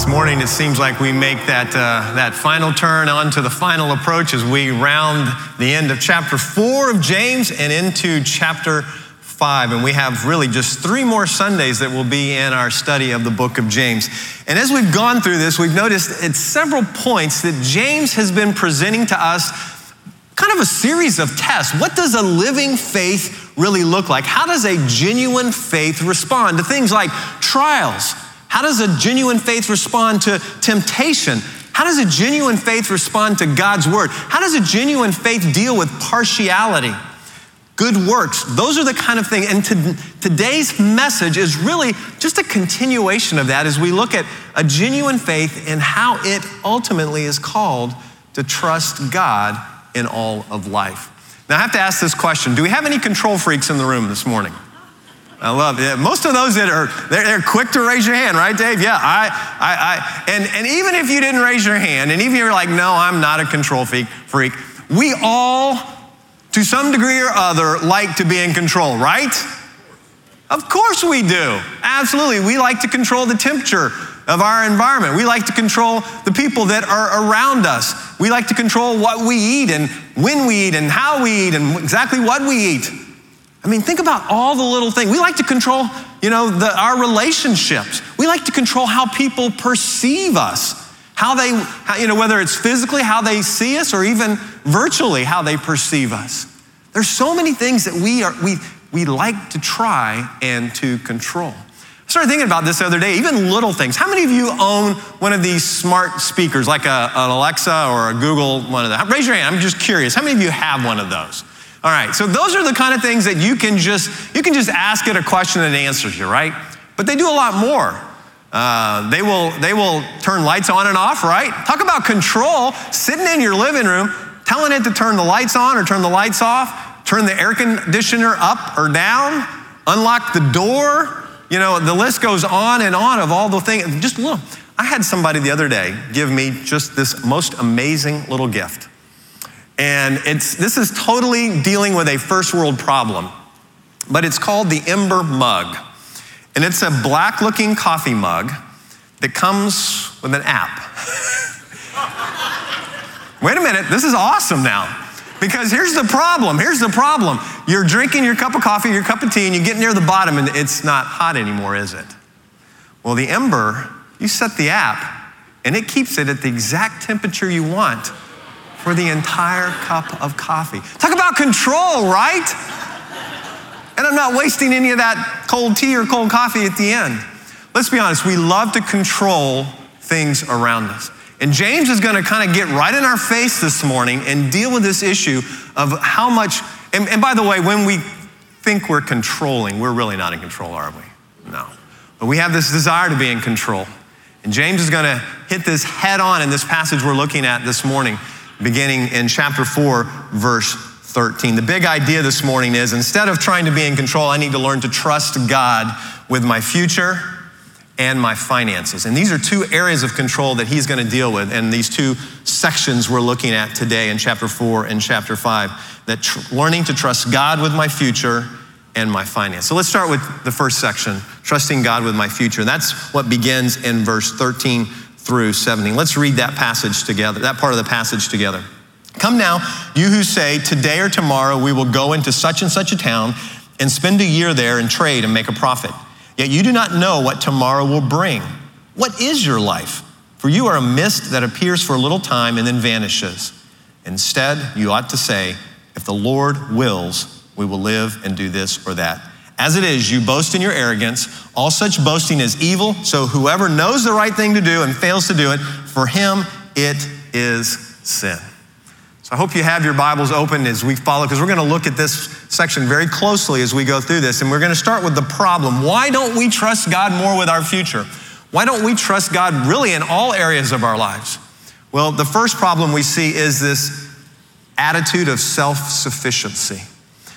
This morning, it seems like we make that, uh, that final turn onto the final approach as we round the end of chapter four of James and into chapter five. And we have really just three more Sundays that will be in our study of the book of James. And as we've gone through this, we've noticed at several points that James has been presenting to us kind of a series of tests. What does a living faith really look like? How does a genuine faith respond to things like trials? How does a genuine faith respond to temptation? How does a genuine faith respond to God's word? How does a genuine faith deal with partiality? Good works, those are the kind of things. And to, today's message is really just a continuation of that as we look at a genuine faith and how it ultimately is called to trust God in all of life. Now, I have to ask this question Do we have any control freaks in the room this morning? I love it. Most of those that are, they're, they're, quick to raise your hand, right, Dave? Yeah, I, I, I, and, and even if you didn't raise your hand, and even if you're like, no, I'm not a control freak, freak, we all, to some degree or other, like to be in control, right? Of course we do. Absolutely. We like to control the temperature of our environment. We like to control the people that are around us. We like to control what we eat and when we eat and how we eat and exactly what we eat. I mean, think about all the little things. We like to control, you know, the, our relationships. We like to control how people perceive us, how they, how, you know, whether it's physically, how they see us, or even virtually, how they perceive us. There's so many things that we are, we, we like to try and to control. I started thinking about this the other day, even little things. How many of you own one of these smart speakers, like a, an Alexa or a Google, one of them? Raise your hand. I'm just curious. How many of you have one of those? All right, so those are the kind of things that you can just you can just ask it a question and it answers you, right? But they do a lot more. Uh, they will they will turn lights on and off, right? Talk about control. Sitting in your living room, telling it to turn the lights on or turn the lights off, turn the air conditioner up or down, unlock the door. You know, the list goes on and on of all the things. Just look. I had somebody the other day give me just this most amazing little gift. And it's, this is totally dealing with a first world problem, but it's called the Ember Mug. And it's a black looking coffee mug that comes with an app. Wait a minute, this is awesome now. Because here's the problem. Here's the problem. You're drinking your cup of coffee, your cup of tea, and you get near the bottom and it's not hot anymore, is it? Well, the Ember, you set the app and it keeps it at the exact temperature you want for the entire cup of coffee. Talk about control, right? And I'm not wasting any of that cold tea or cold coffee at the end. Let's be honest, we love to control things around us. And James is going to kind of get right in our face this morning and deal with this issue of how much, and, and, by the way, when we think we're controlling, we're really not in control, are we? No. But we have this desire to be in control. And James is going to hit this head on in this passage we're looking at this morning beginning in chapter 4, verse 13. The big idea this morning is instead of trying to be in control, I need to learn to trust God with my future and my finances. And these are two areas of control that he's going to deal with in these two sections we're looking at today in chapter 4 and chapter 5 that tr- learning to trust God with my future and my finance. So let's start with the first section, trusting God with my future. And that's what begins in verse 13 through 17. Let's read that passage together, that part of the passage together. Come now, you who say, Today or tomorrow we will go into such and such a town and spend a year there and trade and make a profit. Yet you do not know what tomorrow will bring. What is your life? For you are a mist that appears for a little time and then vanishes. Instead, you ought to say, If the Lord wills, we will live and do this or that. As it is, you boast in your arrogance. All such boasting is evil. So whoever knows the right thing to do and fails to do it, for him it is sin. So I hope you have your Bibles open as we follow, because we're going to look at this section very closely as we go through this. And we're going to start with the problem. Why don't we trust God more with our future? Why don't we trust God really in all areas of our lives? Well, the first problem we see is this attitude of self sufficiency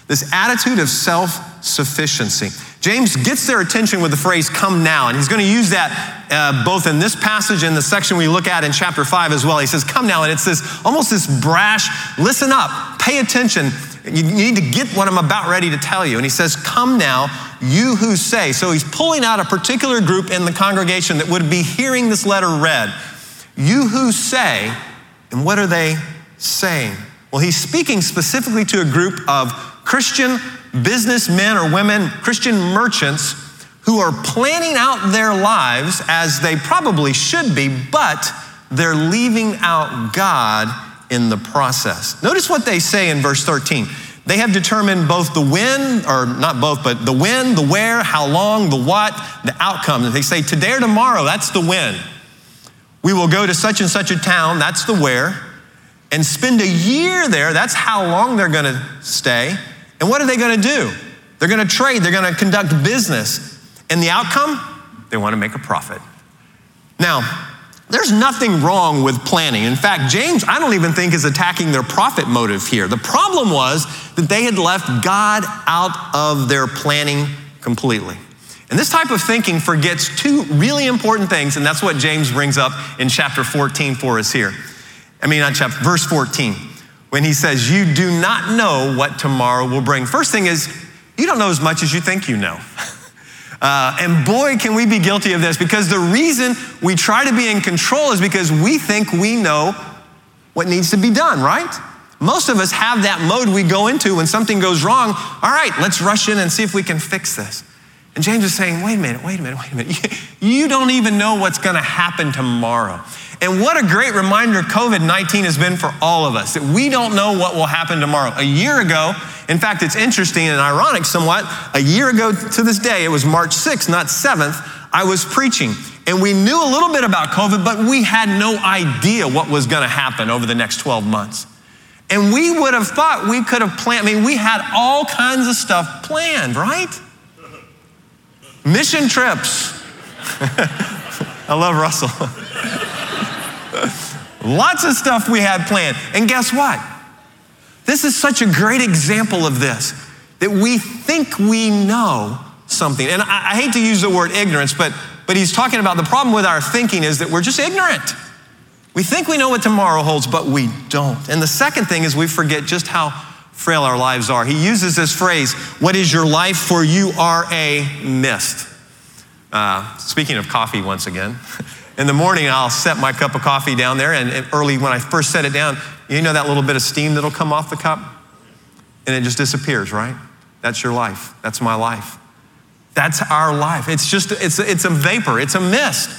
this attitude of self sufficiency. James gets their attention with the phrase come now, and he's going to use that uh, both in this passage and the section we look at in chapter 5 as well. He says, Come now, and it's this almost this brash, listen up, pay attention. you need to get what I'm about ready to tell you. And he says, Come now, you who say. So he's pulling out a particular group in the congregation that would be hearing this letter read. You who say, and what are they saying? Well, he's speaking specifically to a group of Christian businessmen or women, Christian merchants who are planning out their lives as they probably should be, but they're leaving out God in the process. Notice what they say in verse 13. They have determined both the when, or not both, but the when, the where, how long, the what, the outcome. They say today or tomorrow, that's the when. We will go to such and such a town, that's the where, and spend a year there, that's how long they're gonna stay. And what are they gonna do? They're gonna trade, they're gonna conduct business. And the outcome? They wanna make a profit. Now, there's nothing wrong with planning. In fact, James, I don't even think is attacking their profit motive here. The problem was that they had left God out of their planning completely. And this type of thinking forgets two really important things, and that's what James brings up in chapter 14 for us here. I mean, not chapter, verse 14, when he says, You do not know what tomorrow will bring. First thing is, you don't know as much as you think you know. Uh, and boy, can we be guilty of this because the reason we try to be in control is because we think we know what needs to be done, right? Most of us have that mode we go into when something goes wrong. All right, let's rush in and see if we can fix this. And James is saying, wait a minute, wait a minute, wait a minute. You don't even know what's going to happen tomorrow. And what a great reminder COVID 19 has been for all of us that we don't know what will happen tomorrow. A year ago, in fact, it's interesting and ironic somewhat. A year ago to this day, it was March 6th, not 7th, I was preaching. And we knew a little bit about COVID, but we had no idea what was going to happen over the next 12 months. And we would have thought we could have planned, I mean, we had all kinds of stuff planned, right? Mission trips. I love Russell. Lots of stuff we had planned. And guess what? This is such a great example of this that we think we know something. And I, I, hate to use the word ignorance, but, but he's talking about the problem with our thinking is that we're just ignorant. We think we know what tomorrow holds, but we don't. And the second thing is we forget just how frail our lives are. He uses this phrase, What is your life? For you are a mist. Uh, speaking of coffee, once again, in the morning I'll set my cup of coffee down there, and early when I first set it down, you know that little bit of steam that'll come off the cup? And it just disappears, right? That's your life. That's my life. That's our life. It's just, it's, it's a vapor, it's a mist.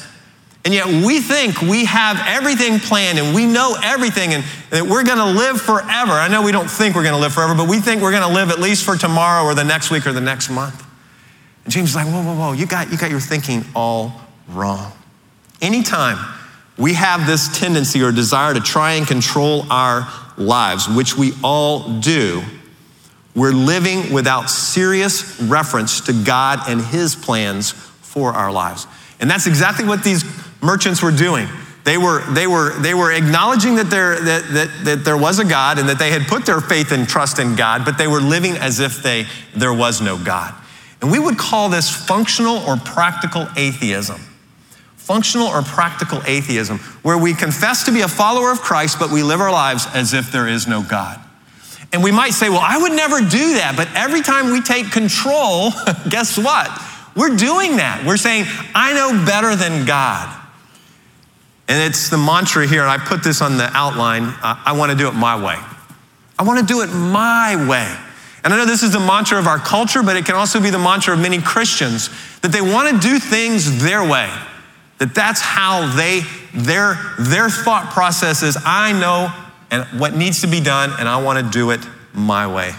And yet we think we have everything planned and we know everything and that we're to live forever. I know we don't think we're to live forever, but we think we're to live at least for tomorrow or the next week or the next month. And James is like, whoa, whoa, whoa, you got, you got your thinking all wrong. Anytime we have this tendency or desire to try and control our lives, which we all do, we're living without serious reference to God and His plans for our lives. And that's exactly what these merchants were doing. They were, they were, they were acknowledging that there, that, that, that there was a God and that they had put their faith and trust in God, but they were living as if they, there was no God. And we would call this functional or practical atheism functional or practical atheism, where we confess to be a follower of Christ, but we live our lives as if there is no God. And we might say, well, I would never do that. But every time we take control, guess what? We're doing that. We're saying, I know better than God. And it's the mantra here, and I put this on the outline uh, I want to do it my way. I want to do it my way. And I know this is the mantra of our culture, but it can also be the mantra of many Christians that they want to do things their way. That that's how they, their, their thought process is I know and what needs to be done, and I want to do it my way.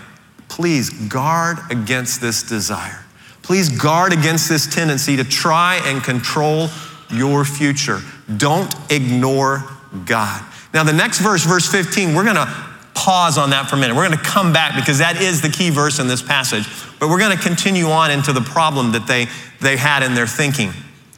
Please guard against this desire. Please guard against this tendency to try and control your future. Don't ignore God. Now, the next verse, verse 15, we're going to pause on that for a minute. We're going to come back because that is the key verse in this passage. But we're going to continue on into the problem that they, they had in their thinking.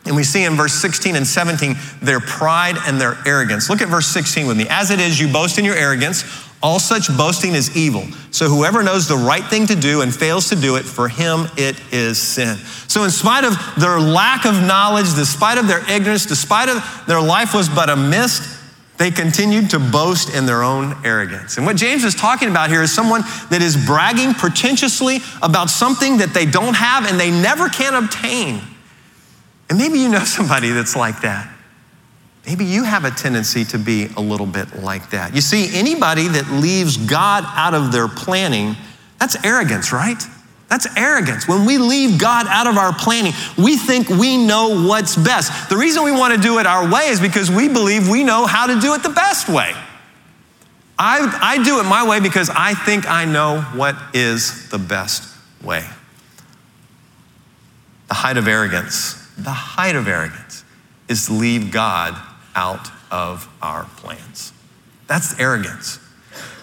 And we see in verse 16 and 17 their pride and their arrogance. Look at verse 16 with me. As it is, you boast in your arrogance. All such boasting is evil. So whoever knows the right thing to do and fails to do it, for him it is sin. So in spite of their lack of knowledge, despite of their ignorance, despite of their life was but a mist, They continued to boast in their own arrogance. And what James is talking about here is someone that is bragging pretentiously about something that they don't have and they never can obtain. And maybe you know somebody that's like that. Maybe you have a tendency to be a little bit like that. You see, anybody that leaves God out of their planning, that's arrogance, right? That's arrogance. When we leave God out of our planning, we think we know what's best. The reason we want to do it our way is because we believe we know how to do it the best way. I, I do it my way because I think I know what is the best way. The height of arrogance, the height of arrogance is to leave God out of our plans. That's arrogance.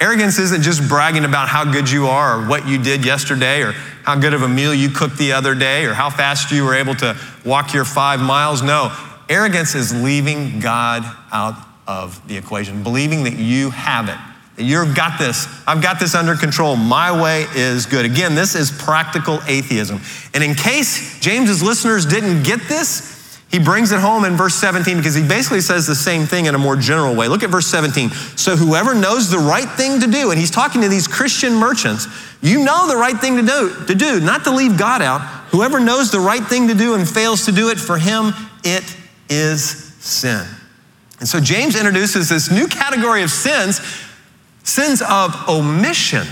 Arrogance isn't just bragging about how good you are or what you did yesterday or how good of a meal you cooked the other day or how fast you were able to walk your five miles. No, arrogance is leaving God out of the equation, believing that you have it, you've got this. I've got this under control. My way is good. Again, this is practical atheism. And in case James's listeners didn't get this, he brings it home in verse 17 because he basically says the same thing in a more general way. Look at verse 17. So whoever knows the right thing to do, and he's talking to these Christian merchants, you know the right thing to do, to do, not to leave God out. Whoever knows the right thing to do and fails to do it, for him it is sin. And so James introduces this new category of sins, sins of omission.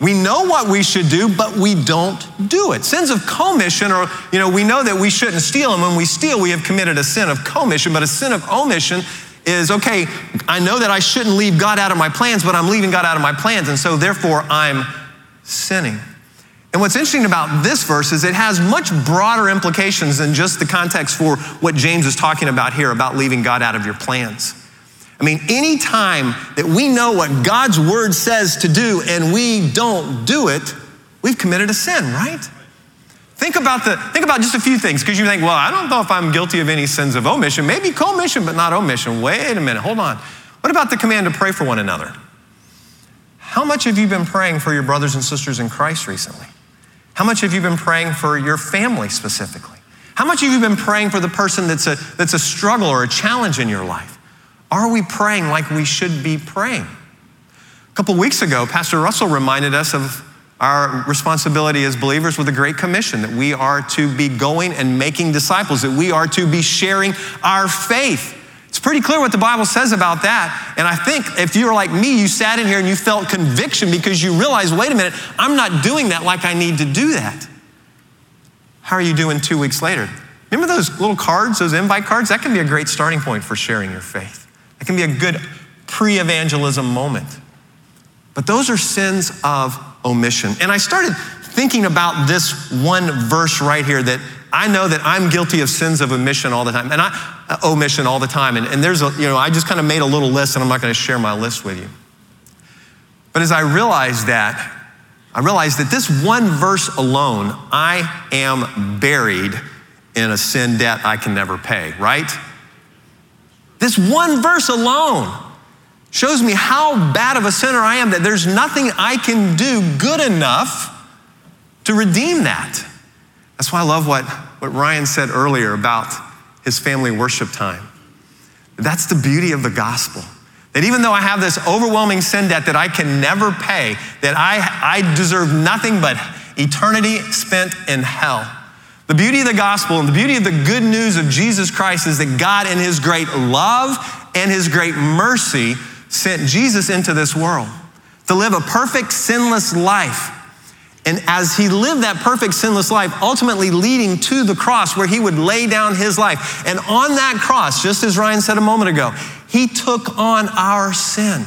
We know what we should do, but we don't do it. Sins of commission, or, you know, we know that we shouldn't steal, and when we steal, we have committed a sin of commission, but a sin of omission is okay, I know that I shouldn't leave God out of my plans, but I'm leaving God out of my plans, and so therefore I'm sinning. And what's interesting about this verse is it has much broader implications than just the context for what James is talking about here about leaving God out of your plans. I mean, any time that we know what God's word says to do and we don't do it, we've committed a sin, right? Think about the think about just a few things because you think, well, I don't know if I'm guilty of any sins of omission, maybe commission, but not omission. Wait a minute, hold on. What about the command to pray for one another? How much have you been praying for your brothers and sisters in Christ recently? How much have you been praying for your family specifically? How much have you been praying for the person that's a, that's a struggle or a challenge in your life? Are we praying like we should be praying? A couple weeks ago, Pastor Russell reminded us of our responsibility as believers with the Great Commission that we are to be going and making disciples, that we are to be sharing our faith. It's pretty clear what the Bible says about that. And I think if you were like me, you sat in here and you felt conviction because you realized, wait a minute, I'm not doing that like I need to do that. How are you doing two weeks later? Remember those little cards, those invite cards? That can be a great starting point for sharing your faith. It can be a good pre evangelism moment. But those are sins of omission. And I started thinking about this one verse right here that I know that I'm guilty of sins of omission all the time, and I uh, omission all the time. And, and there's a, you know, I just kind of made a little list, and I'm not going to share my list with you. But as I realized that, I realized that this one verse alone, I am buried in a sin debt I can never pay, right? This one verse alone shows me how bad of a sinner I am that there's nothing I can do good enough to redeem that. That's why I love what, what Ryan said earlier about his family worship time. That's the beauty of the gospel. That even though I have this overwhelming sin debt that I can never pay, that I, I deserve nothing but eternity spent in hell the beauty of the gospel and the beauty of the good news of Jesus Christ is that God, in His great love and His great mercy, sent Jesus into this world to live a perfect, sinless life. And as He lived that perfect, sinless life, ultimately leading to the cross where He would lay down His life. And on that cross, just as Ryan said a moment ago, He took on our sin.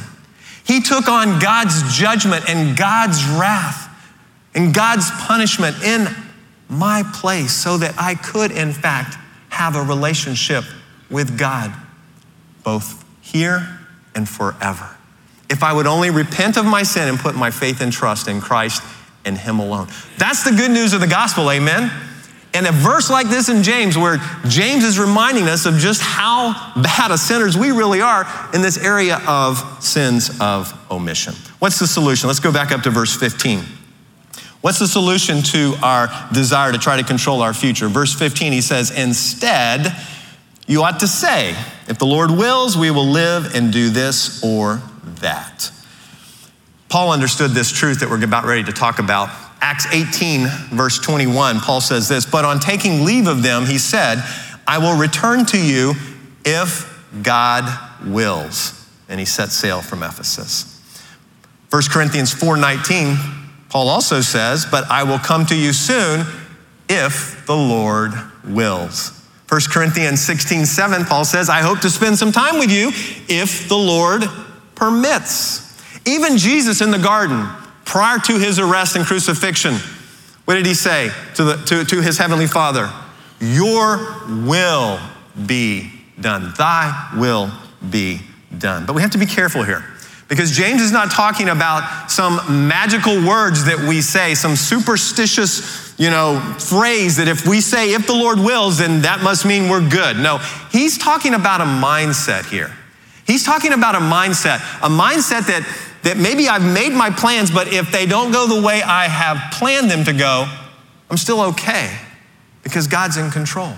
He took on God's judgment and God's wrath and God's punishment in my place so that I could, in fact, have a relationship with God, both here and forever. If I would only repent of my sin and put my faith and trust in Christ and Him alone. That's the good news of the gospel, amen? And a verse like this in James, where James is reminding us of just how bad of sinners we really are in this area of sins of omission. What's the solution? Let's go back up to verse 15. What's the solution to our desire to try to control our future? Verse 15, he says, Instead, you ought to say, if the Lord wills, we will live and do this or that. Paul understood this truth that we're about ready to talk about. Acts 18, verse 21, Paul says this But on taking leave of them, he said, I will return to you if God wills. And he set sail from Ephesus. 1 Corinthians 4:19, Paul also says, But I will come to you soon if the Lord wills. 1 Corinthians 16, 7, Paul says, I hope to spend some time with you if the Lord permits. Even Jesus in the garden, prior to his arrest and crucifixion, what did he say to, the, to, to his heavenly Father? Your will be done. Thy will be done. But we have to be careful here because James is not talking about some magical words that we say, some superstitious, you know, phrase that if we say, if the Lord wills, then that must mean we're good. No, he's talking about a mindset here. He's talking about a mindset, a mindset that, that maybe I've made my plans, but if they don't go the way I have planned them to go, I'm still okay because God's in control.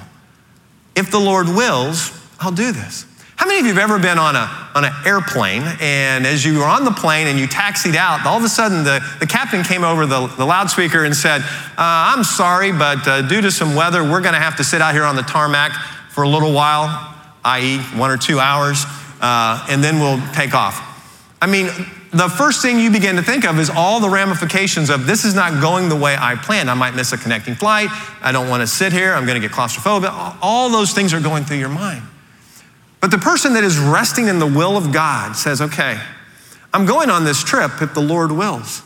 If the Lord wills, I'll do this. How many of you have ever been on, a, on an airplane and as you were on the plane and you taxied out, all of a sudden the, the captain came over the, the loudspeaker and said, uh, I'm sorry, but uh, due to some weather, we're going to have to sit out here on the tarmac for a little while, i.e., one or two hours, uh, and then we'll take off. I mean, the first thing you begin to think of is all the ramifications of this is not going the way I planned. I might miss a connecting flight. I don't want to sit here. I'm going to get claustrophobic. All those things are going through your mind. But the person that is resting in the will of God says, okay, I'm going on this trip if the Lord wills.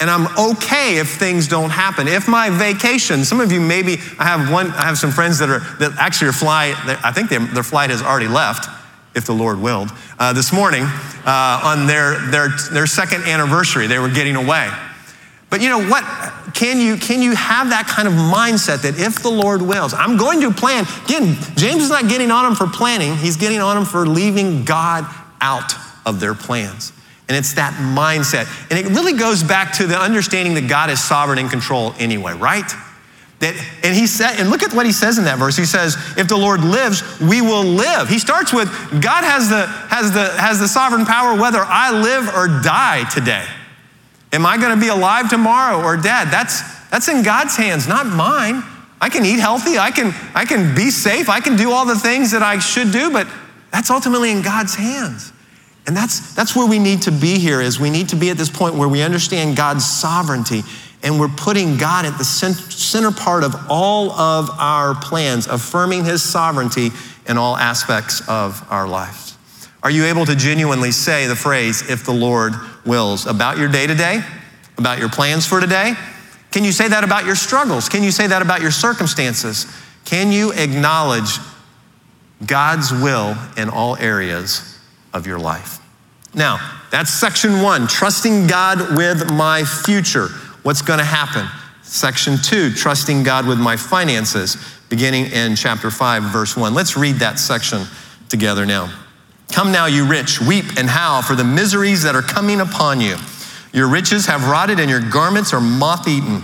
And I'm okay if things don't happen. If my vacation, some of you maybe, I have one, I have some friends that are, that actually are fly, I think they, their flight has already left, if the Lord willed. Uh, this morning, uh, on their, their, their second anniversary, they were getting away. But you know what? Can you, can you have that kind of mindset that if the Lord wills, I'm going to plan? Again, James is not getting on them for planning, he's getting on them for leaving God out of their plans. And it's that mindset. And it really goes back to the understanding that God is sovereign and control anyway, right? That, and he said, and look at what he says in that verse. He says, if the Lord lives, we will live. He starts with God has the, has the, has the sovereign power whether I live or die today. Am I going to be alive tomorrow or dead? That's, that's in God's hands, not mine. I can eat healthy, I can, I can be safe, I can do all the things that I should do, but that's ultimately in God's hands. And that's, that's where we need to be here is we need to be at this point where we understand God's sovereignty and we're putting God at the center part of all of our plans, affirming his sovereignty in all aspects of our lives. Are you able to genuinely say the phrase, if the Lord wills, about your day to day, about your plans for today? Can you say that about your struggles? Can you say that about your circumstances? Can you acknowledge God's will in all areas of your life? Now, that's section one, trusting God with my future. What's going to happen? Section two, trusting God with my finances, beginning in chapter five, verse one. Let's read that section together now. Come now, you rich, weep and howl for the miseries that are coming upon you. Your riches have rotted and your garments are moth eaten.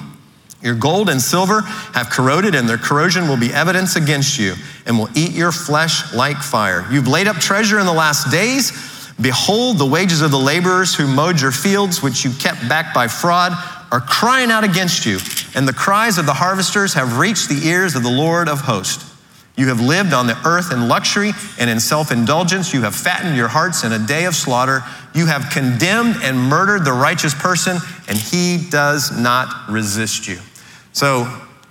Your gold and silver have corroded, and their corrosion will be evidence against you and will eat your flesh like fire. You've laid up treasure in the last days. Behold, the wages of the laborers who mowed your fields, which you kept back by fraud, are crying out against you, and the cries of the harvesters have reached the ears of the Lord of hosts. You have lived on the earth in luxury and in self indulgence. You have fattened your hearts in a day of slaughter. You have condemned and murdered the righteous person, and he does not resist you. So,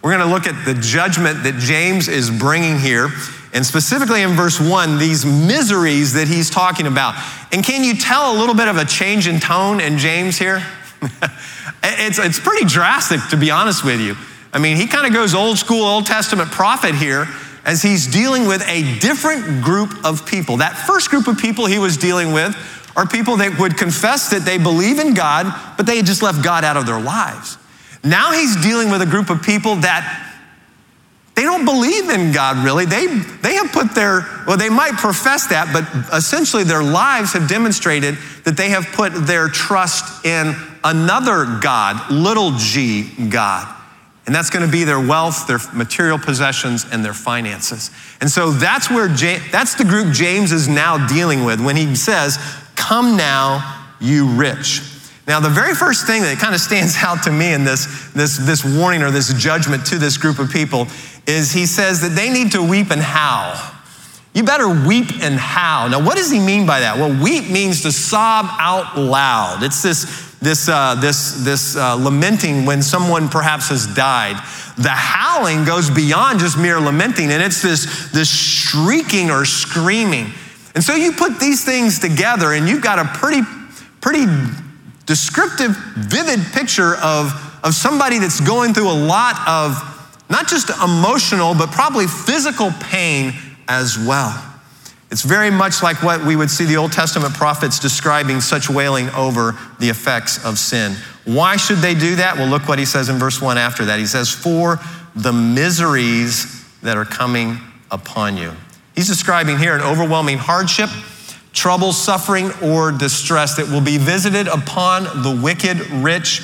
we're going to look at the judgment that James is bringing here, and specifically in verse one, these miseries that he's talking about. And can you tell a little bit of a change in tone in James here? it's, it's pretty drastic, to be honest with you. I mean, he kind of goes old school, Old Testament prophet here as he's dealing with a different group of people. That first group of people he was dealing with are people that would confess that they believe in God, but they had just left God out of their lives. Now he's dealing with a group of people that they don't believe in God really. They, they have put their, well, they might profess that, but essentially their lives have demonstrated that they have put their trust in another God, little g God. And that's going to be their wealth, their material possessions, and their finances. And so that's where James, that's the group James is now dealing with when he says, Come now, you rich. Now, the very first thing that kind of stands out to me in this, this, this warning or this judgment to this group of people is he says that they need to weep and howl. You better weep and howl. Now, what does he mean by that? Well, weep means to sob out loud. It's this, this, uh, this, this uh, lamenting when someone perhaps has died. The howling goes beyond just mere lamenting, and it's this, this shrieking or screaming. And so you put these things together, and you've got a pretty, pretty descriptive, vivid picture of, of somebody that's going through a lot of not just emotional, but probably physical pain as well. It's very much like what we would see the Old Testament prophets describing such wailing over the effects of sin. Why should they do that? Well, look what he says in verse 1 after that. He says, For the miseries that are coming upon you. He's describing here an overwhelming hardship, trouble, suffering, or distress that will be visited upon the wicked rich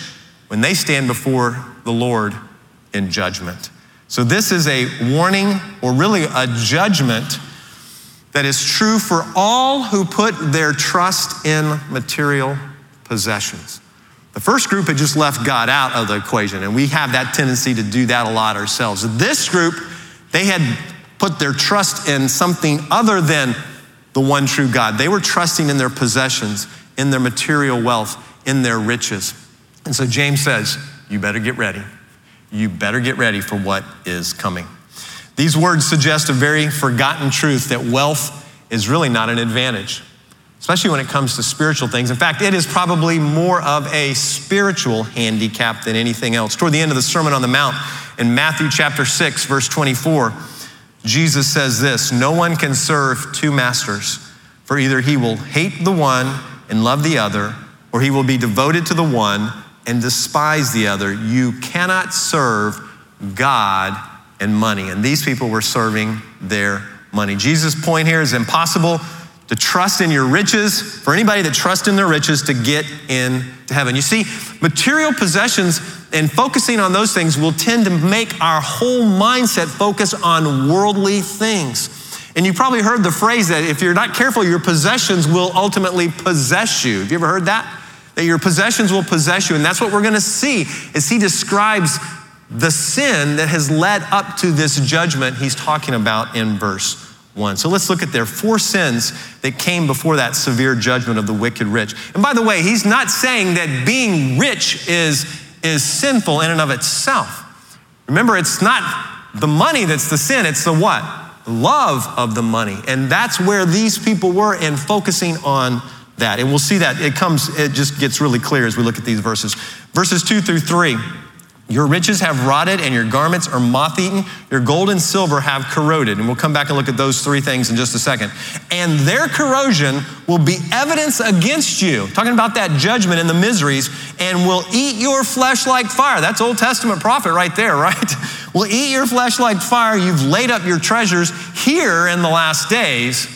when they stand before the Lord in judgment. So, this is a warning, or really a judgment that is true for all who put their trust in material possessions. The first group had just left God out of the equation, and we have that tendency to do that a lot ourselves. This group, they had put their trust in something other than the one true God. They were trusting in their possessions, in their material wealth, in their riches. And so James says, You better get ready. You better get ready for what is coming. These words suggest a very forgotten truth that wealth is really not an advantage, especially when it comes to spiritual things. In fact, it is probably more of a spiritual handicap than anything else. Toward the end of the Sermon on the Mount, in Matthew chapter 6, verse 24, Jesus says this No one can serve two masters, for either he will hate the one and love the other, or he will be devoted to the one and despise the other. You cannot serve God and money. And these people were serving their money. Jesus' point here is impossible to trust in your riches, for anybody that trusts in their riches to get into heaven. You see, material possessions and focusing on those things will tend to make our whole mindset focus on worldly things. And you probably heard the phrase that if you're not careful, your possessions will ultimately possess you. Have you ever heard that? That your possessions will possess you. And that's what we're gonna see as he describes the sin that has led up to this judgment he's talking about in verse 1. So let's look at their four sins that came before that severe judgment of the wicked rich. And by the way, he's not saying that being rich is, is sinful in and of itself. Remember, it's not the money that's the sin, it's the what? Love of the money. And that's where these people were in focusing on that. And we'll see that it comes, it just gets really clear as we look at these verses. Verses two through three. Your riches have rotted and your garments are moth eaten. Your gold and silver have corroded. And we'll come back and look at those three things in just a second. And their corrosion will be evidence against you. Talking about that judgment and the miseries, and will eat your flesh like fire. That's Old Testament prophet right there, right? will eat your flesh like fire. You've laid up your treasures here in the last days,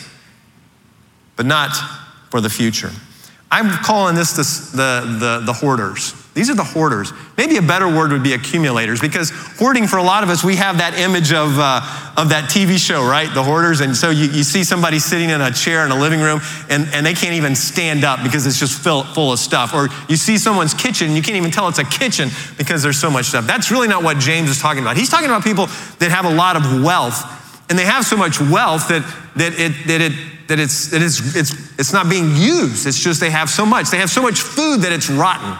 but not for the future. I'm calling this the, the, the, the hoarders. These are the hoarders. Maybe a better word would be accumulators because hoarding for a lot of us, we have that image of, uh, of that TV show, right? The hoarders. And so you, you see somebody sitting in a chair in a living room and, and they can't even stand up because it's just full, full of stuff. Or you see someone's kitchen you can't even tell it's a kitchen because there's so much stuff. That's really not what James is talking about. He's talking about people that have a lot of wealth and they have so much wealth that, that, it, that, it, that it's, that it's, it's, it's not being used. It's just they have so much. They have so much food that it's rotten.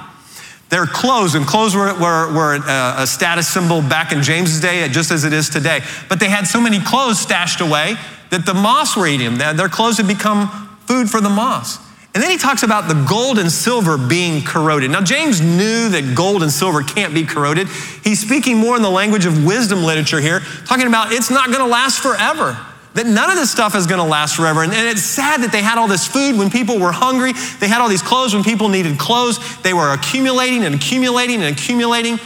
Their clothes, and clothes were, were, were uh, a status symbol back in James's day, uh, just as it is today. But they had so many clothes stashed away that the moths were eating them. Their clothes had become food for the moths. And then he talks about the gold and silver being corroded. Now, James knew that gold and silver can't be corroded. He's speaking more in the language of wisdom literature here, talking about it's not going to last forever that none of this stuff is going to last forever. And, and, it's sad that they had all this food when people were hungry. They had all these clothes when people needed clothes. They were accumulating and accumulating and accumulating. And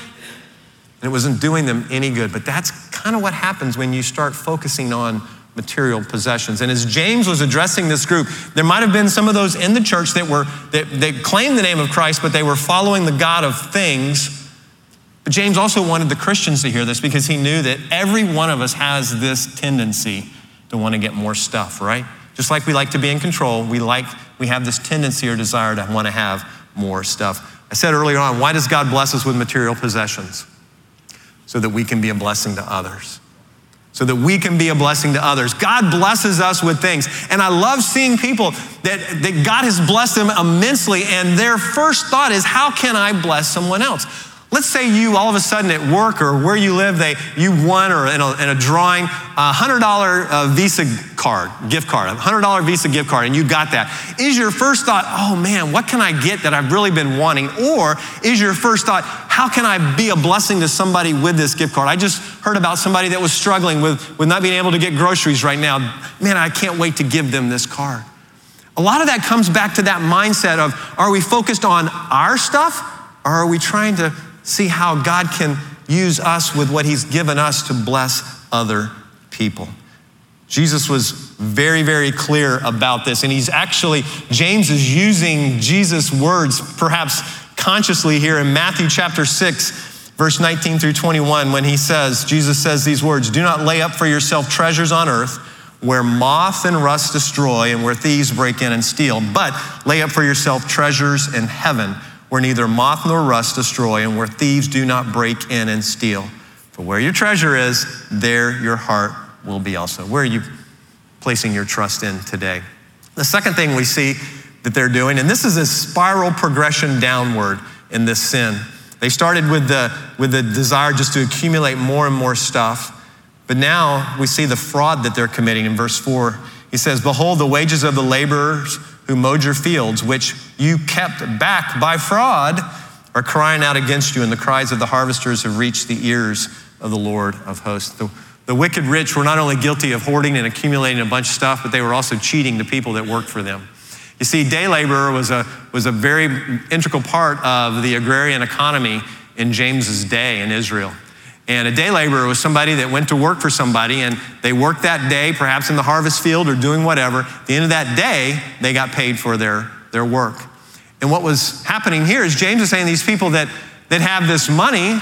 it wasn't doing them any good. But that's kind of what happens when you start focusing on material possessions. And as James was addressing this group, there might have been some of those in the church that were that, that claimed the name of Christ, but they were following the God of things But James also wanted the Christians to hear this because he knew that every one of us has this tendency to want to get more stuff, right? Just like we like to be in control, we like we have this tendency or desire to want to have more stuff. I said earlier on, why does God bless us with material possessions? So that we can be a blessing to others so that we can be a blessing to others. God blesses us with things. And I love seeing people that, that God has blessed them immensely, and their first thought is, How can I bless someone else? Let's say you all of a sudden at work or where you live, they, you won or in a, in a drawing a $100 uh, Visa card, gift card, a $100 Visa gift card, and you got that. Is your first thought, oh man, what can I get that I've really been wanting? Or is your first thought, how can I be a blessing to somebody with this gift card? I just heard about somebody that was struggling with, with not being able to get groceries right now. Man, I can't wait to give them this card. A lot of that comes back to that mindset of are we focused on our stuff or are we trying to see how God can use us with what He's given us to bless other people. Jesus was very, very clear about this. And he's actually, James is using Jesus' words, perhaps consciously, here in Matthew chapter 6, verse 19 through 21, when he says, Jesus says these words Do not lay up for yourself treasures on earth where moth and rust destroy and where thieves break in and steal, but lay up for yourself treasures in heaven where neither moth nor rust destroy, and where thieves do not break in and steal. For where your treasure is, there your heart will be also. Where are you placing your trust in today? The second thing we see that they're doing, and this is a spiral progression downward in this sin. They started with the, with the desire just to accumulate more and more stuff, but now we see the fraud that they're committing in verse 4. He says, Behold, the wages of the laborers who mowed your fields, which you kept back by fraud, are crying out against you, and the cries of the harvesters have reached the ears of the Lord of hosts. The, the wicked rich were not only guilty of hoarding and accumulating a bunch of stuff, but they were also cheating the people that worked for them. You see, day labor was a, was a very integral part of the agrarian economy in James's day in Israel. And a day laborer was somebody that went to work for somebody and they worked that day, perhaps in the harvest field or doing whatever. At the end of that day, they got paid for their, their work. And what was happening here is James is saying these people that, that have this money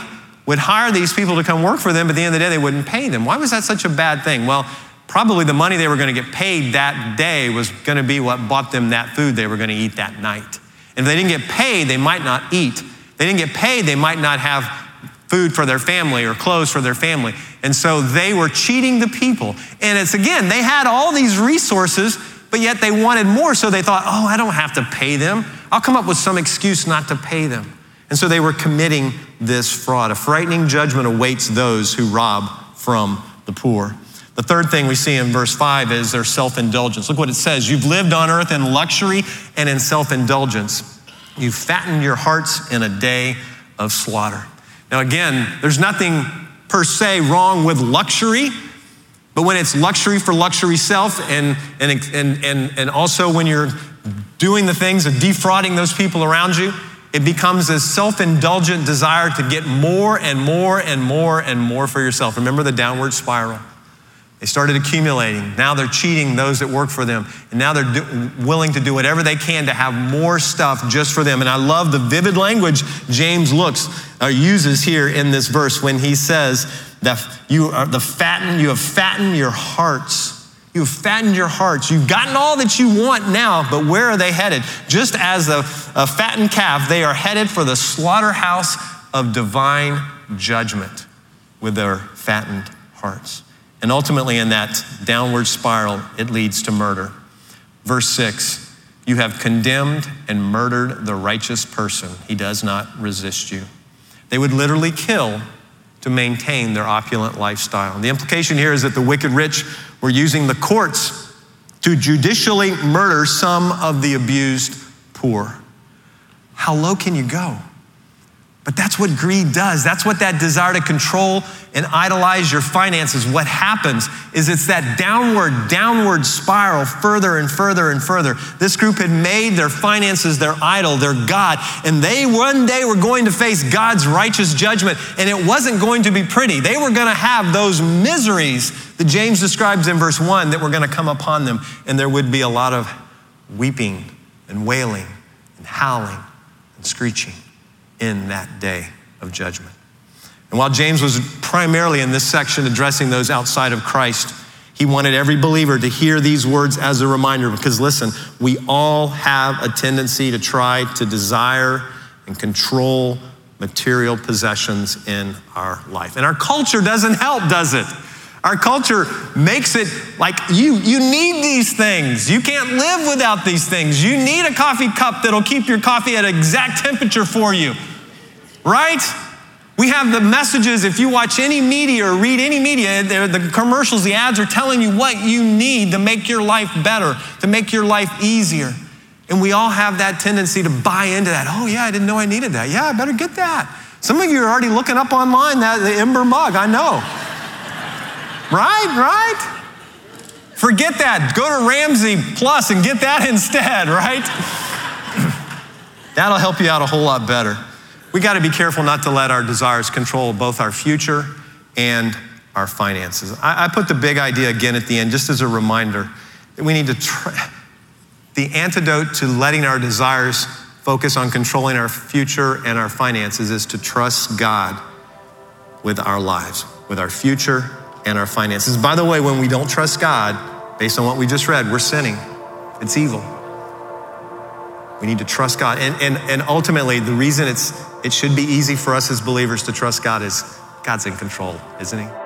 would hire these people to come work for them, but at the end of the day, they wouldn't pay them. Why was that such a bad thing? Well, probably the money they were going to get paid that day was going to be what bought them that food they were going to eat that night. And if they didn't get paid, they might not eat. If they didn't get paid, they might not have food for their family or clothes for their family. And so they were cheating the people. And it's again, they had all these resources, but yet they wanted more. So they thought, oh, I don't have to pay them. I'll come up with some excuse not to pay them. And so they were committing this fraud. A frightening judgment awaits those who rob from the poor. The third thing we see in verse 5 is their self indulgence. Look what it says You've lived on earth in luxury and in self indulgence. You've fattened your hearts in a day of slaughter. Now, again, there's nothing per se wrong with luxury, but when it's luxury for luxury self, and, and, and, and, and also when you're doing the things of defrauding those people around you, it becomes a self indulgent desire to get more and more and more and more for yourself. Remember the downward spiral. They started accumulating. Now they're cheating those that work for them. And now they're do, willing to do whatever they can to have more stuff just for them. And I love the vivid language James looks uh, uses here in this verse when he says that you are the fatten, you have fattened your hearts. You have fattened your hearts. You've gotten all that you want now, but where are they headed? Just as a, a fattened calf, they are headed for the slaughterhouse of divine judgment with their fattened hearts. And ultimately, in that downward spiral, it leads to murder. Verse 6 You have condemned and murdered the righteous person. He does not resist you. They would literally kill to maintain their opulent lifestyle. And the implication here is that the wicked rich were using the courts to judicially murder some of the abused poor. How low can you go? But that's what greed does. That's what that desire to control and idolize your finances, what happens is it's that downward, downward spiral further and further and further. This group had made their finances their idol, their God, and they one day were going to face God's righteous judgment, and it wasn't going to be pretty. They were going to have those miseries that James describes in verse 1 that were going to come upon them, and there would be a lot of weeping and wailing and howling and screeching in that day of judgment. And while James was primarily in this section addressing those outside of Christ, he wanted every believer to hear these words as a reminder because listen, we all have a tendency to try to desire and control material possessions in our life. And our culture doesn't help, does it? Our culture makes it like you, you need these things. You can't live without these things. You need a coffee cup that'll keep your coffee at exact temperature for you, right? We have the messages, if you watch any media or read any media, the commercials, the ads are telling you what you need to make your life better, to make your life easier. And we all have that tendency to buy into that. Oh, yeah, I didn't know I needed that. Yeah, I better get that. Some of you are already looking up online that the Ember mug, I know. Right, right? Forget that. Go to Ramsey Plus and get that instead, right? That'll help you out a whole lot better. We got to be careful not to let our desires control both our future and our finances. I, I put the big idea again at the end just as a reminder that we need to try the antidote to letting our desires focus on controlling our future and our finances is to trust God with our lives, with our future and our finances. By the way, when we don't trust God, based on what we just read, we're sinning. It's evil. We need to trust God. And, and, and ultimately, the reason it's, it should be easy for us as believers to trust God is God's in control, isn't He?